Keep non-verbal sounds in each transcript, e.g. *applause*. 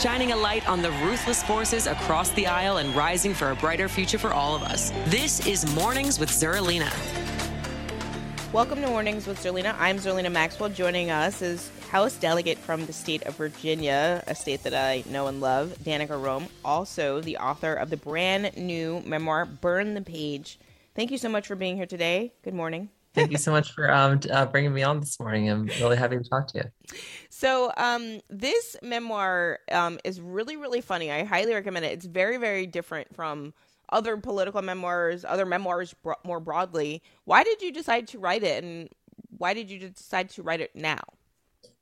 shining a light on the ruthless forces across the aisle and rising for a brighter future for all of us. This is Mornings with Zerlina. Welcome to Mornings with Zerlina. I'm Zerlina Maxwell. Joining us is House Delegate from the state of Virginia, a state that I know and love, Danica Roem, also the author of the brand new memoir, Burn the Page. Thank you so much for being here today. Good morning. Thank you so much for um, uh, bringing me on this morning. I'm really happy to talk to you. So, um, this memoir um, is really, really funny. I highly recommend it. It's very, very different from other political memoirs, other memoirs bro- more broadly. Why did you decide to write it, and why did you decide to write it now?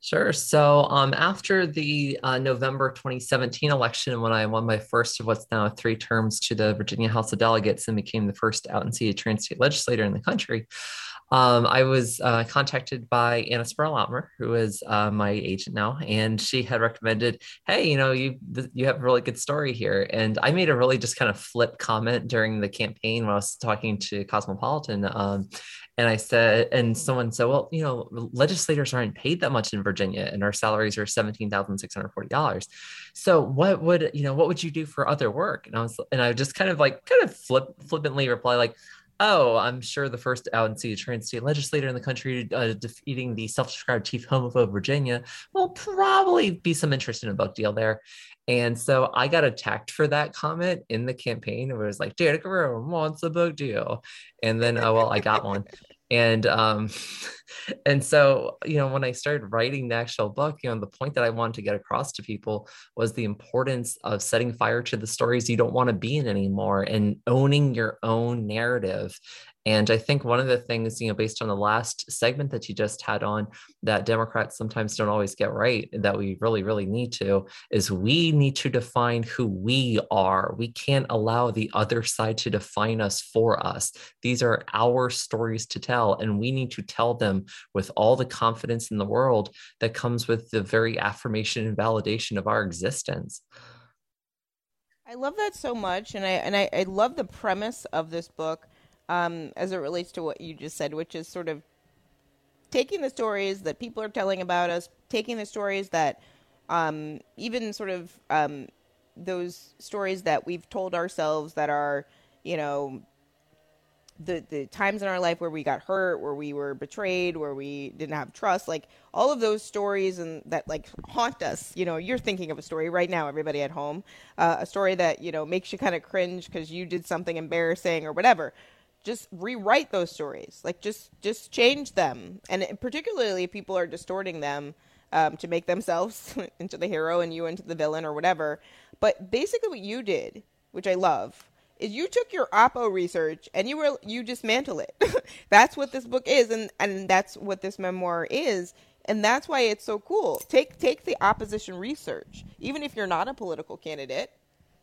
Sure. So um, after the uh, November 2017 election, when I won my first of what's now three terms to the Virginia House of Delegates and became the first out and seated trans state legislator in the country, um, I was uh, contacted by Anna Sproul who is uh, my agent now, and she had recommended, "Hey, you know, you th- you have a really good story here." And I made a really just kind of flip comment during the campaign when I was talking to Cosmopolitan, um, and I said, and someone said, "Well, you know, legislators aren't paid that much in Virginia, and our salaries are seventeen thousand six hundred forty dollars. So, what would you know? What would you do for other work?" And I was, and I just kind of like kind of flip flippantly reply like oh, I'm sure the first out and see trans state legislator in the country uh, defeating the self-described chief homophobe of Virginia will probably be some interest in a book deal there. And so I got attacked for that comment in the campaign. It was like, Danica Roem wants a book deal. And then, oh, well, I got one *laughs* and um *laughs* and so you know when i started writing the actual book you know the point that i wanted to get across to people was the importance of setting fire to the stories you don't want to be in anymore and owning your own narrative and I think one of the things, you know, based on the last segment that you just had on, that Democrats sometimes don't always get right, that we really, really need to, is we need to define who we are. We can't allow the other side to define us for us. These are our stories to tell, and we need to tell them with all the confidence in the world that comes with the very affirmation and validation of our existence. I love that so much, and I and I, I love the premise of this book um, as it relates to what you just said, which is sort of taking the stories that people are telling about us, taking the stories that um, even sort of um, those stories that we've told ourselves that are, you know, the the times in our life where we got hurt, where we were betrayed, where we didn't have trust, like all of those stories and that like haunt us. You know, you're thinking of a story right now, everybody at home, uh, a story that you know makes you kind of cringe because you did something embarrassing or whatever just rewrite those stories. Like just just change them. And particularly if people are distorting them um, to make themselves *laughs* into the hero and you into the villain or whatever. But basically what you did which i love is you took your oppo research and you were you dismantle it. *laughs* That's what this book is and and that's what this memoir is and that's why it's so cool. Take take the opposition research even if you're not a political candidate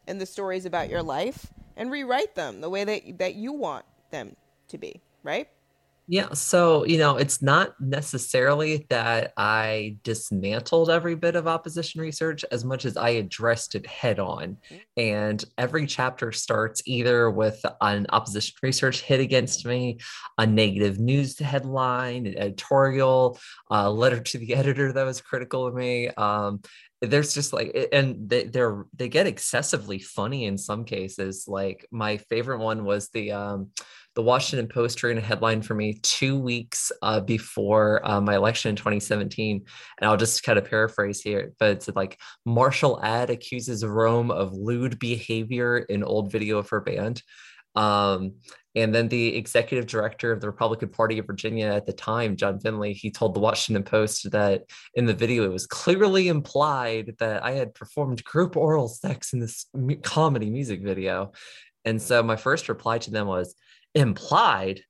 and the stories about your life and rewrite them the way that that you want them to be, right? Yeah. So, you know, it's not necessarily that I dismantled every bit of opposition research as much as I addressed it head on. And every chapter starts either with an opposition research hit against me, a negative news headline, an editorial, a letter to the *laughs* editor that was critical of me. Um, there's just like and they, they're they get excessively funny in some cases like my favorite one was the um the Washington Post ran a headline for me two weeks uh, before uh, my election in 2017. And I'll just kind of paraphrase here, but it's like Marshall Ad accuses Roem of lewd behavior in old video of her band. Um, and then the executive director of the Republican Party of Virginia at the time, John Findlay, he told the Washington Post that in the video it was clearly implied that I had performed group oral sex in this comedy music video. And so my first reply to them was, implied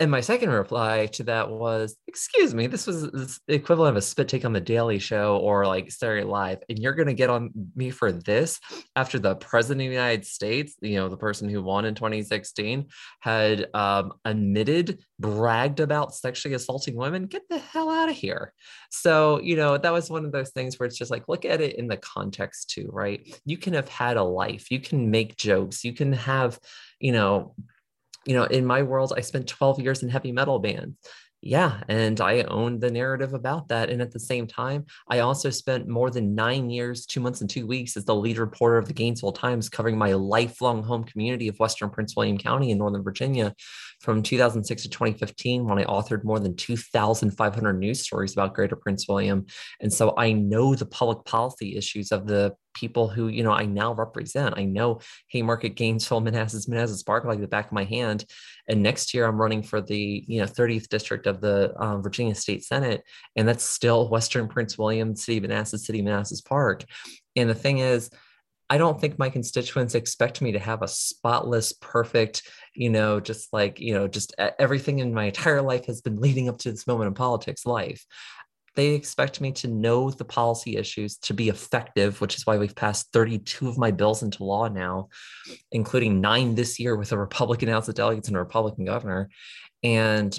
and my second reply to that was, "Excuse me, this was the equivalent of a spit take on the Daily Show or like Saturday Live, and you're going to get on me for this after the president of the United States, you know, the person who won in 2016, had um, admitted, bragged about sexually assaulting women. Get the hell out of here." So, you know, that was one of those things where it's just like, look at it in the context too, right? You can have had a life, you can make jokes, you can have, you know you know, in my world, I spent 12 years in heavy metal bands. Yeah, and I owned the narrative about that. And at the same time, I also spent more than nine years, two months, and two weeks as the lead reporter of the Gainesville Times, covering my lifelong home community of Western Prince William County in Northern Virginia from 2006 to 2015, when I authored more than 2,500 news stories about Greater Prince William. And so I know the public policy issues of the people who you know I now represent. I know Haymarket, Gainesville, Manassas, Manassas Park like the back of my hand. And next year I'm running for the you know 30th district of the um, Virginia State Senate, and that's still Western Prince William, City Manassas, City Manassas Park. And the thing is. I don't think my constituents expect me to have a spotless, perfect, you know, just like, you know, just everything in my entire life has been leading up to this moment in politics life. They expect me to know the policy issues to be effective, which is why we've passed 32 of my bills into law now, including nine this year with a Republican House of Delegates and a Republican governor. And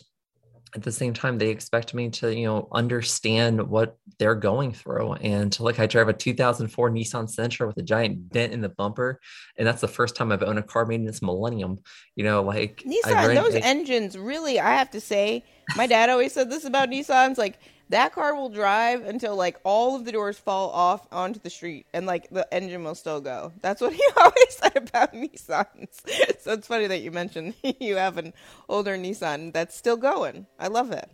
at the same time, they expect me to, you know, understand what they're going through. And to like I drive a 2004 Nissan Sentra with a giant dent in the bumper, and that's the first time I've owned a car made in this millennium. You know, like Nissan, those engines really, I have to say, my dad always said this about Nissans, like that car will drive until like all of the doors fall off onto the street and like the engine will still go. That's what *laughs* he always said about Nissans. *laughs* so it's funny that you mentioned *laughs* you have an older Nissan that's still going. I love it.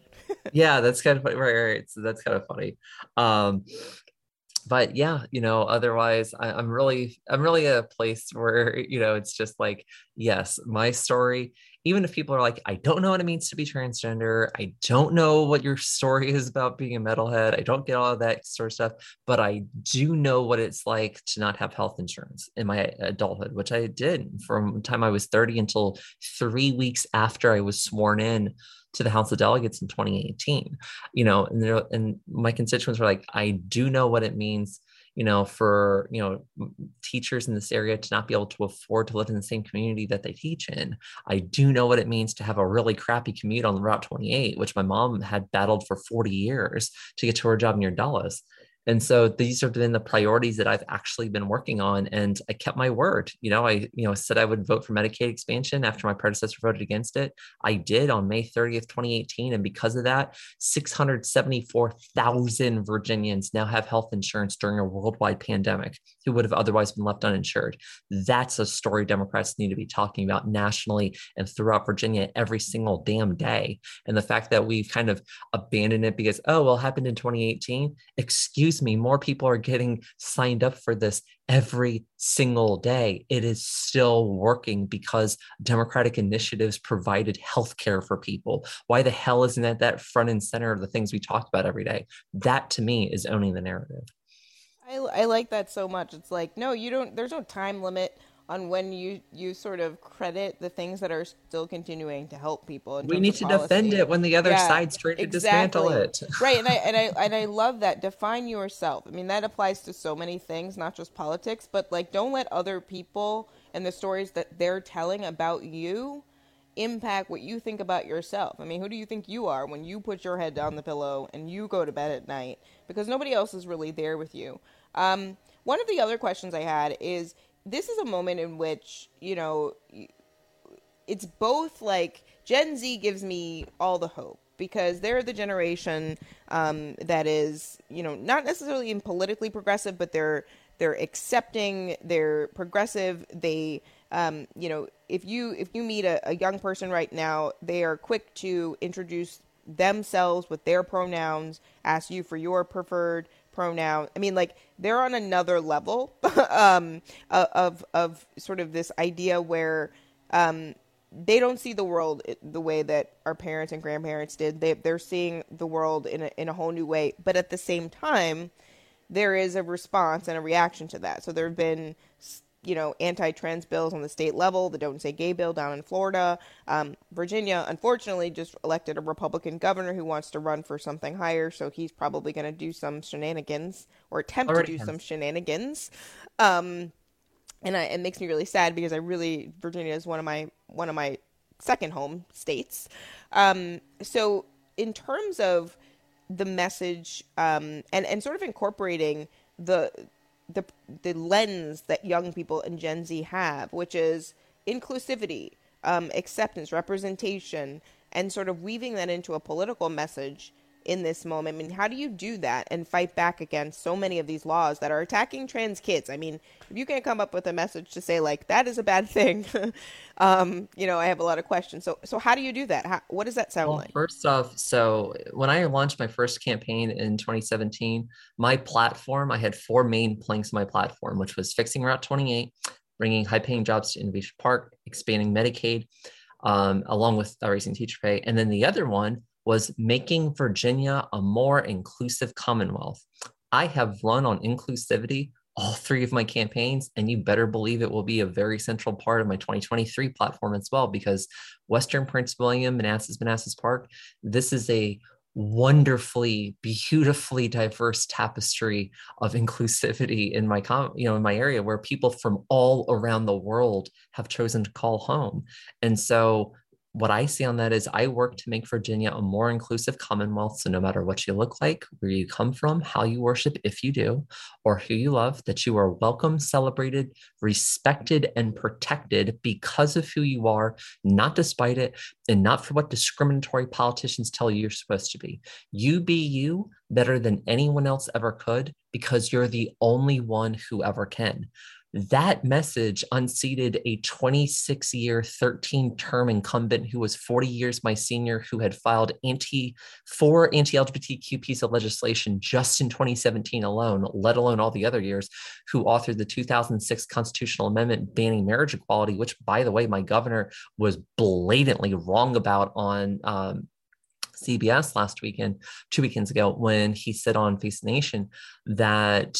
yeah, that's kind of funny. Right, right. So that's kind of funny. Um, but yeah, you know, otherwise I, I'm really, I'm really a place where, you know, it's just like, yes, my story even if people are like, I don't know what it means to be transgender, I don't know what your *laughs* story is about being a metalhead, I don't get all of that sort of stuff, but I do know what it's like to not have health insurance in my adulthood, which I did from the time I was 30 until three weeks after I was sworn in to the House of Delegates in 2018. You know, and, and my constituents were like, I do know what it means you know, for, you know, teachers in this area to not be able to afford to live in the same community that they teach in. I do know what it means to have a really crappy commute on Route 28, which my mom had battled for 40 years to get to her job near Dulles. And so these have been the priorities that I've actually been working on. And I kept my word. You know, I, you know, said I would vote for Medicaid expansion after my predecessor voted against it. I did on May 30th, 2018. And because of that, 674,000 Virginians now have health insurance during a worldwide pandemic who would have otherwise been left uninsured. That's a story Democrats need to be talking about nationally and throughout Virginia every single damn day. And the fact that we've kind of abandoned it because, oh, well, happened in 2018. Excuse excuse me, more people are getting signed up for this every single day. It is still working because Democratic initiatives provided health care for people. Why the hell isn't that that front and center of the things we talk about every day? That to me is owning the narrative. I, I like that so much. It's like, no, you don't, there's no time limit on when you you sort of credit the things that are still continuing to help people. we need to policy. defend it when the other yeah, side's trying to exactly. dismantle it. *laughs* right, and I and I *laughs* and I love that. Define yourself. I mean, that applies to so many things, not just politics. But like, don't let other people and the stories that they're telling about you impact what you think about yourself. I mean, who do you think you are when you put your head down the pillow and you go to bed at night? Because nobody else is really there with you. Um, one of the other questions I had is this is a moment in which you know it's both like Gen Z gives me all the hope because they're the generation um, that is you know not necessarily in politically progressive, but they're they're accepting, they're progressive, they um, you know if you if you meet a, a young person right now, they are quick to introduce themselves with their pronouns, ask you for your preferred pronoun. I mean, like they're on another level *laughs* um, of of sort of this idea where um, they don't see the world the way that our parents and grandparents did. They they're seeing the world in a in a whole new way. But at the same time, there is a response and a reaction to that. So there have been you know, anti-trans bills on the state level, the Don't Say Gay bill down in Florida. Um, Virginia, unfortunately, just elected a Republican governor who wants to run for something higher, so he's probably going to do some shenanigans or attempt Already to do has. some shenanigans. Um, and I, it makes me really sad because I really Virginia is one of my one of my second home states. Um, so in terms of the message um, and and sort of incorporating the the the lens that young people and Gen Z have, which is inclusivity, um, acceptance, representation, and sort of weaving that into a political message in this moment. I mean, how do you do that and fight back against so many of these laws that are attacking trans kids? I mean, if you can't come up with a message to say like that is a bad *laughs* thing, um, you know, I have a lot of questions. So, so how do you do that? How, what does that sound well, like? First off, so when I launched my first campaign in 2017, my platform, I had four main planks of my platform, which was fixing Route 28, bringing high-paying jobs to Innovation Park, expanding Medicaid. Um, along with raising teacher pay. And then the other one was making Virginia a more inclusive Commonwealth. I have run on inclusivity all three of my campaigns, and you better believe it will be a very central part of my 2023 platform as well, because Western Prince William, Manassas, Manassas Park, this is a wonderfully beautifully diverse tapestry of inclusivity in my com- you know in my area where people from all around the world have chosen to call home and so what I see on that is I work to make Virginia a more inclusive Commonwealth. So, no matter what you look like, where you come from, how you worship, if you do, or who you love, that you are welcome, celebrated, respected, and protected because of who you are, not despite it, and not for what discriminatory politicians tell you you're supposed to be. You be you better than anyone else ever could because you're the only one who ever can that message unseated a 26 year 13 term incumbent who was 40 years my senior who had filed anti four anti-lgbtq piece of legislation just in 2017 alone let alone all the other years who authored the 2006 constitutional amendment banning marriage equality which by the way my governor was blatantly wrong about on um, CBS last weekend, two weekends ago, when he said on Face the Nation that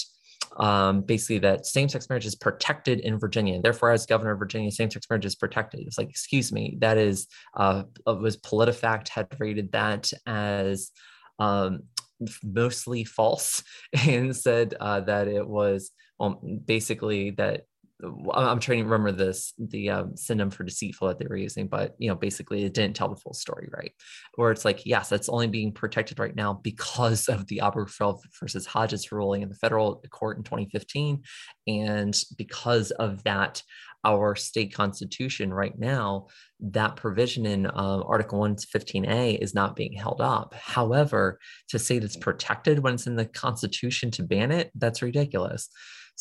um, basically that same-sex marriage is protected in Virginia. Therefore, as governor of Virginia, same-sex marriage is protected. It's like, excuse me, that is uh, was PolitiFact had rated that as um, mostly false *laughs* and said uh, that it was um, basically that I'm trying to remember this the um, synonym for deceitful that they were using, but you know, basically it didn't tell the full story, right? Where it's like, yes, that's only being protected right now because of the Obergefell versus Hodges ruling in the federal court in 2015, and because of that, our state constitution right now, that provision in uh, Article 115A is not being held up. However, to say that's protected when it's in the Constitution to ban it, that's ridiculous.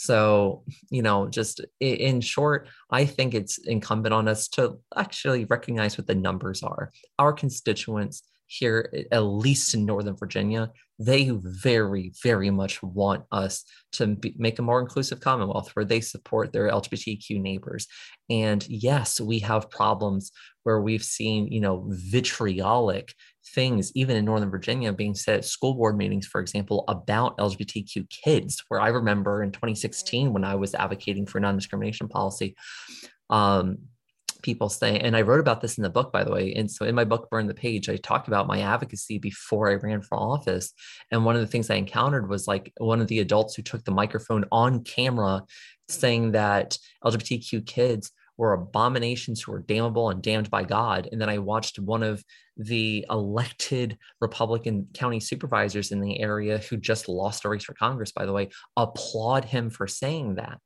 So, you know, just in short, I think it's incumbent on us to actually recognize what the numbers are. Our constituents here, at least in Northern Virginia, they very, very much want us to be, make a more inclusive Commonwealth where they support their LGBTQ neighbors. And yes, we have problems where we've seen, you know, vitriolic things, even in Northern Virginia, being said at school board meetings, for example, about LGBTQ kids. Where I remember in 2016 when I was advocating for non discrimination policy, um, people saying, and I wrote about this in the book, by the way. And so in my book, Burn the Page, I talked about my advocacy before I ran for office. And one of the things I encountered was like one of the adults who took the microphone on camera saying that LGBTQ kids were abominations who were damnable and damned by God. And then I watched one of the elected Republican county supervisors in the area who just lost a race for Congress, by the way, applaud him for saying that.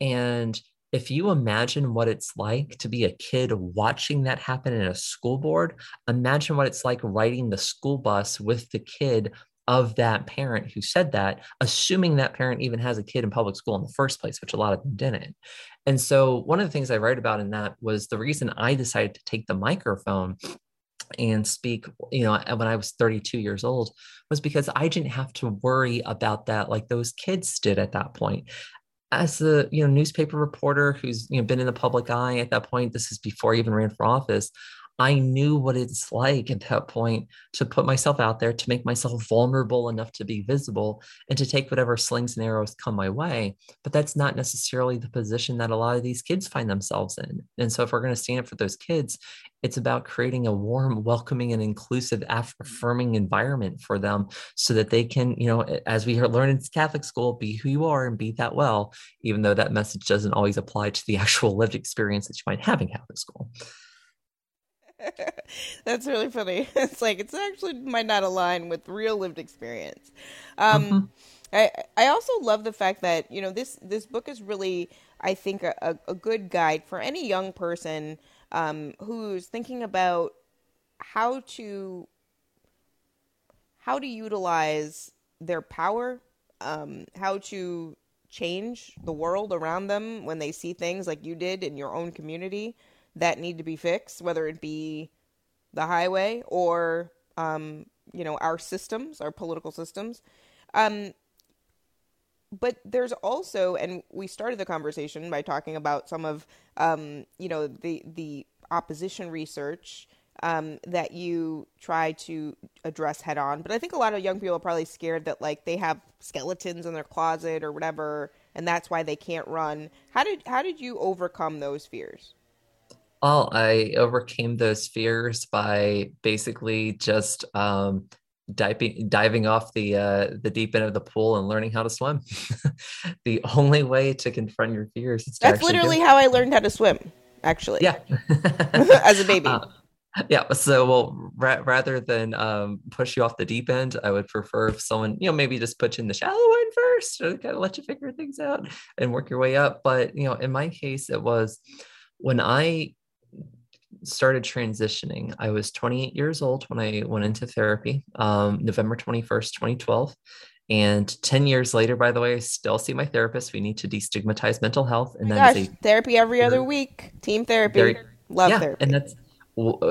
And if you imagine what it's like to be a kid watching that happen in a school board, imagine what it's like riding the school bus with the kid of that parent who said that, assuming that parent even has a kid in public school in the first place, which a lot of them didn't. And so, one of the things I write about in that was the reason I decided to take the microphone and speak, you know, when I was 32 years old was because I didn't have to worry about that like those kids did at that point. As a you know newspaper reporter who's you know been in the public eye at that point, this is before I even ran for office. I knew what it's like at that point to put myself out there, to make myself vulnerable enough to be visible, and to take whatever slings and arrows come my way. But that's not necessarily the position that a lot of these kids find themselves in. And so, if we're going to stand up for those kids, it's about creating a warm, welcoming, and inclusive, affirming environment for them so that they can, you know, as we learn in Catholic school, be who you are and be that well, even though that message doesn't always apply to the *laughs* actual lived experience that you might have in Catholic school. *laughs* That's really funny. *laughs* It's like it's actually might not align with real lived experience. Um, mm-hmm. I I also love the fact that you know this this book is really I think a, a good guide for any young person um, who's thinking about how to how to utilize their power, um, how to change the world around them when they see things like you did in your own community that need to be fixed, whether it be the highway or um, you know our systems, our political systems. Um, but there's also, and we started the conversation by talking about some of um, you know the the opposition research um, that you try to address head on. But I think a lot of young people are probably scared that like they have skeletons in their closet or whatever, and that's why they can't run. How did how did you overcome those fears? Well, I overcame those fears by basically just um, diving diving off the uh, the deep end of the pool and learning how to swim. *laughs* the only way to confront your fears is that's literally how I learned how to swim. Actually, yeah, *laughs* as a *laughs* baby. Uh, yeah so well ra- rather than um, push you off the deep end i would prefer if someone you know maybe just put you in the shallow end first to kind of let you figure things out and work your way up but you know in my case it was when i started transitioning. I was 28 years old when I went into therapy, um, November 21st, 2012. And 10 years later, by the way, I still see my therapist. We need to destigmatize mental health. And oh that gosh, is a therapy every other week, team therapy. Very, Love yeah, therapy. And that's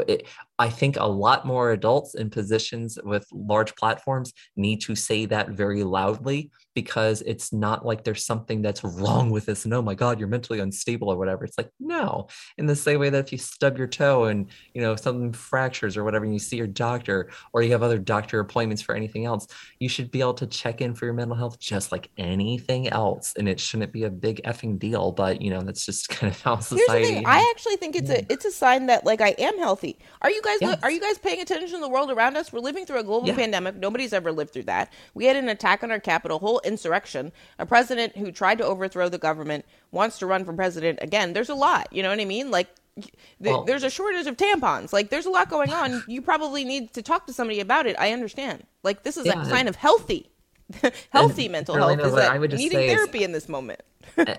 it, I think a lot more adults in positions with large platforms need to say that very loudly because it's not like there's something that's wrong with this. And oh my God, you're mentally unstable or whatever. It's like, no, in the same way that if you stub your toe and, you know, something fractures or whatever, and you see your doctor or you have other doctor appointments for anything else, you should be able to check in for your mental health just like anything else. And it shouldn't be a big effing deal. But, you know, that's just *laughs* kind of how society. Is. I actually think it's yeah. a, it's a sign that like I am healthy. Are you guys yes. are you guys paying attention to the world around us? We're living through a global yeah. pandemic. Nobody's ever lived through that. We had an attack on our Capitol, whole insurrection. A president who tried to overthrow the government wants to run for president again. There's a lot. You know what I mean? Like well, there's a shortage of tampons. Like there's a lot going on. *sighs* You probably need to talk to somebody about it. I understand. Like this is yeah, a sign of healthy *laughs* healthy mental health is that I would just needing therapy in this moment.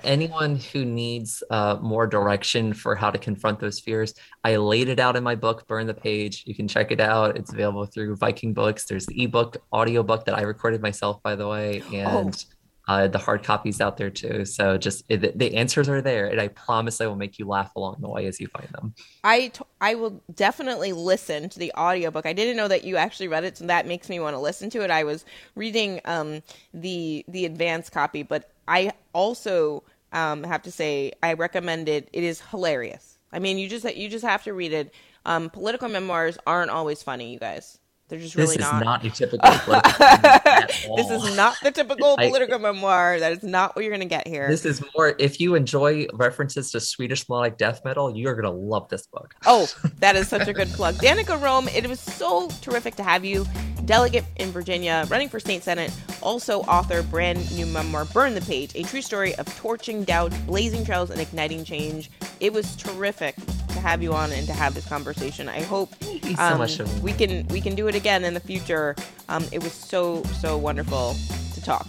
Anyone who needs uh, more direction for how to confront those fears, I laid it out in my book, Burn the Page. You can check it out. It's available through Viking Books. There's the ebook, audiobook that I recorded myself, by the way, oh. and oh uh, the hard copies out there too. So just it, the answers are there, and I promise I will make you laugh along the way as you find them. I, t- I will definitely listen to the audiobook. I didn't know that you actually read it, so that makes me want to listen to it. I was reading um, the the advanced copy, but I also um, have to say I recommend it. It is hilarious. I mean, you just you just have to read it. Um, political memoirs aren't always funny, you guys. They're just really this not. not a typical *laughs* This is not the typical political I, memoir. That is not what you're going to get here. This is more. If you enjoy references to Swedish melodic death metal, you are going to love this book. Oh, *laughs* that is such a good plug, Danica Roem. It was so terrific to have you, delegate in Virginia, running for state senate, also author brand new memoir, "Burn the Page: A True Story of Torching Doubt, Blazing Trails, and Igniting Change." It was terrific to have you on and to have this conversation. I hope um, so we can we can do it again in the future. Um, it was so so wonderful to talk.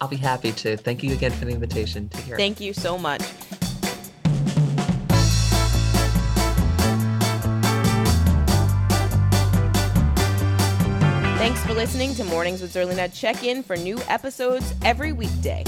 I'll be happy to. Thank you again for the invitation. Take care. Thank you so much. Thanks for listening to Mornings with Zerlina. Check in for new episodes every weekday.